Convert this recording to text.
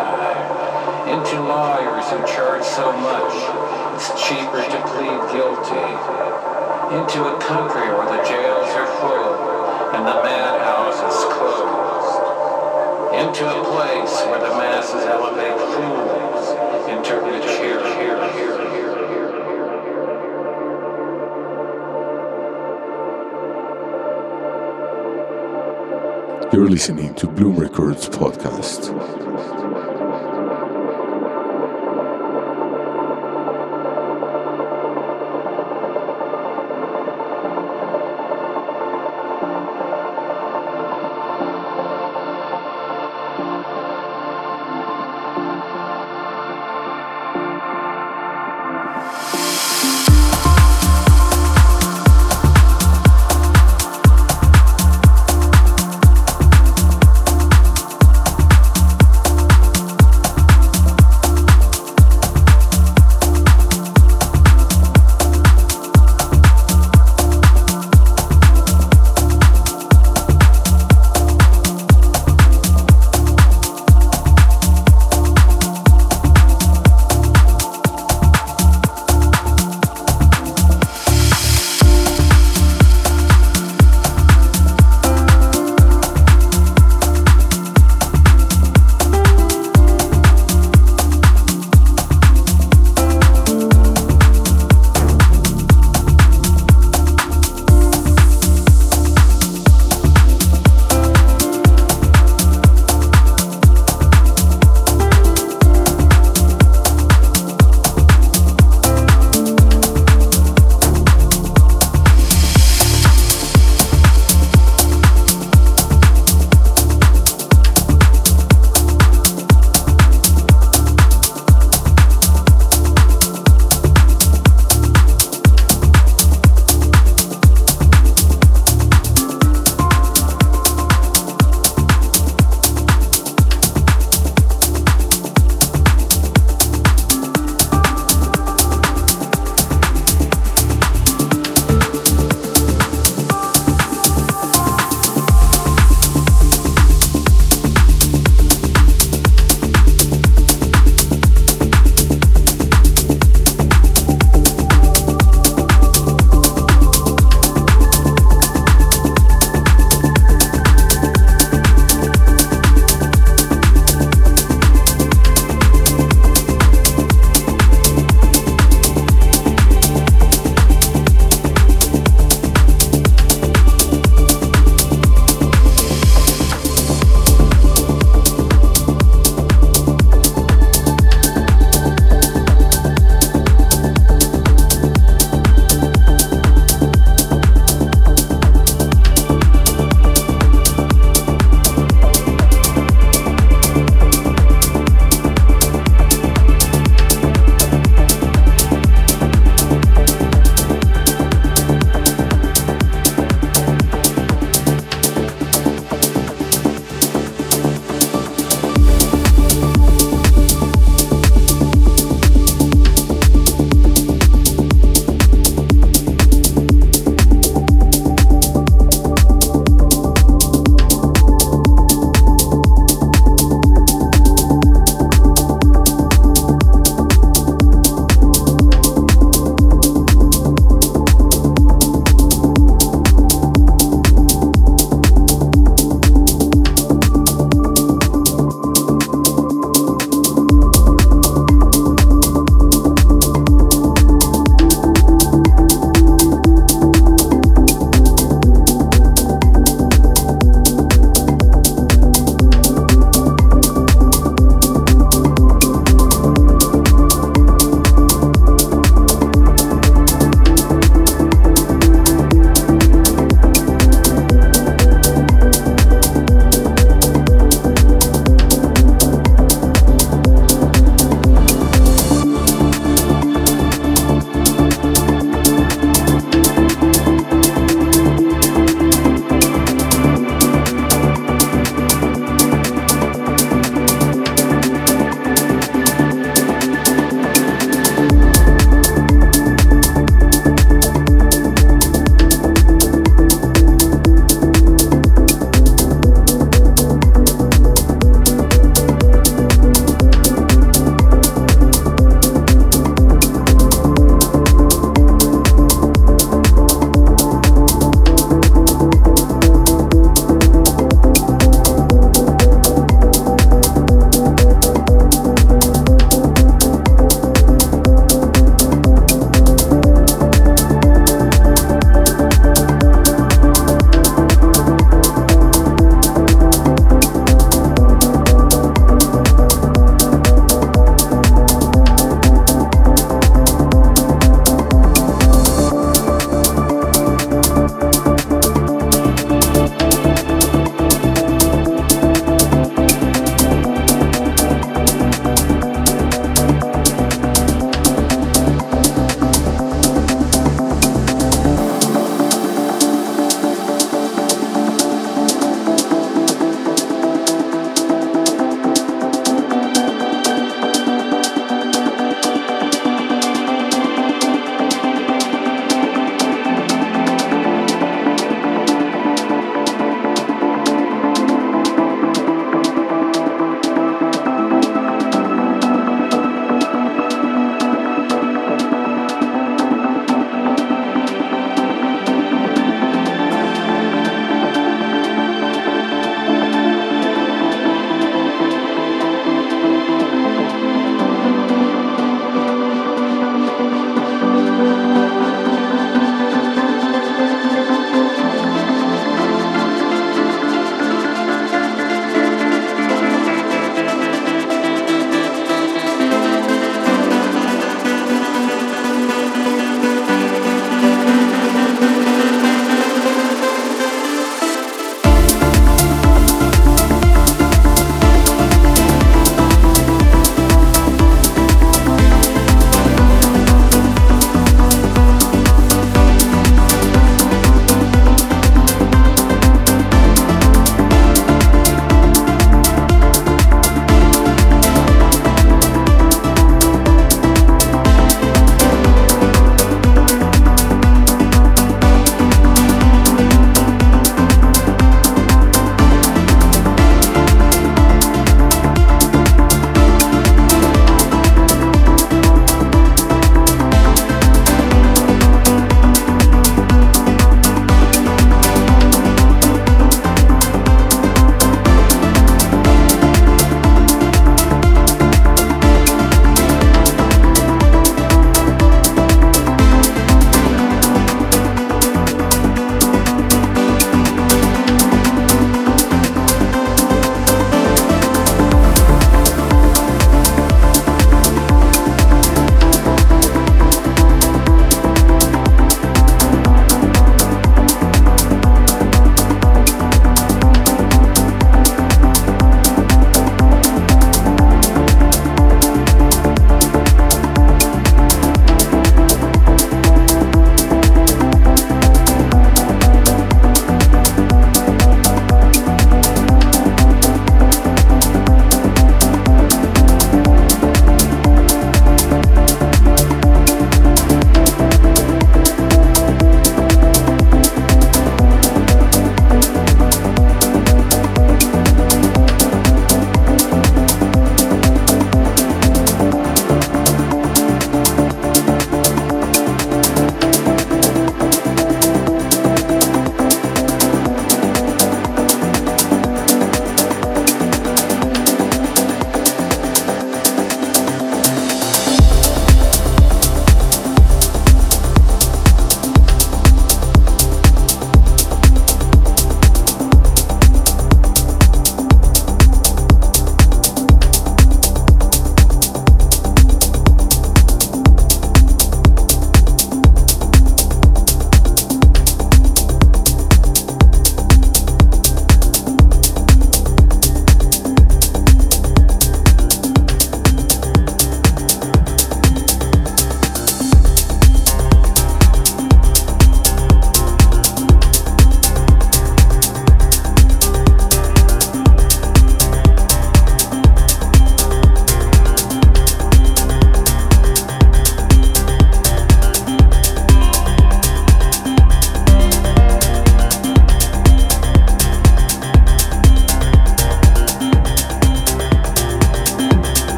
To into lawyers who charge so much it's cheaper to plead guilty, into a country where the jails are full and the madhouses closed, into a place where the masses elevate fools into rich here, here, here, here. You're listening to Bloom Records podcast.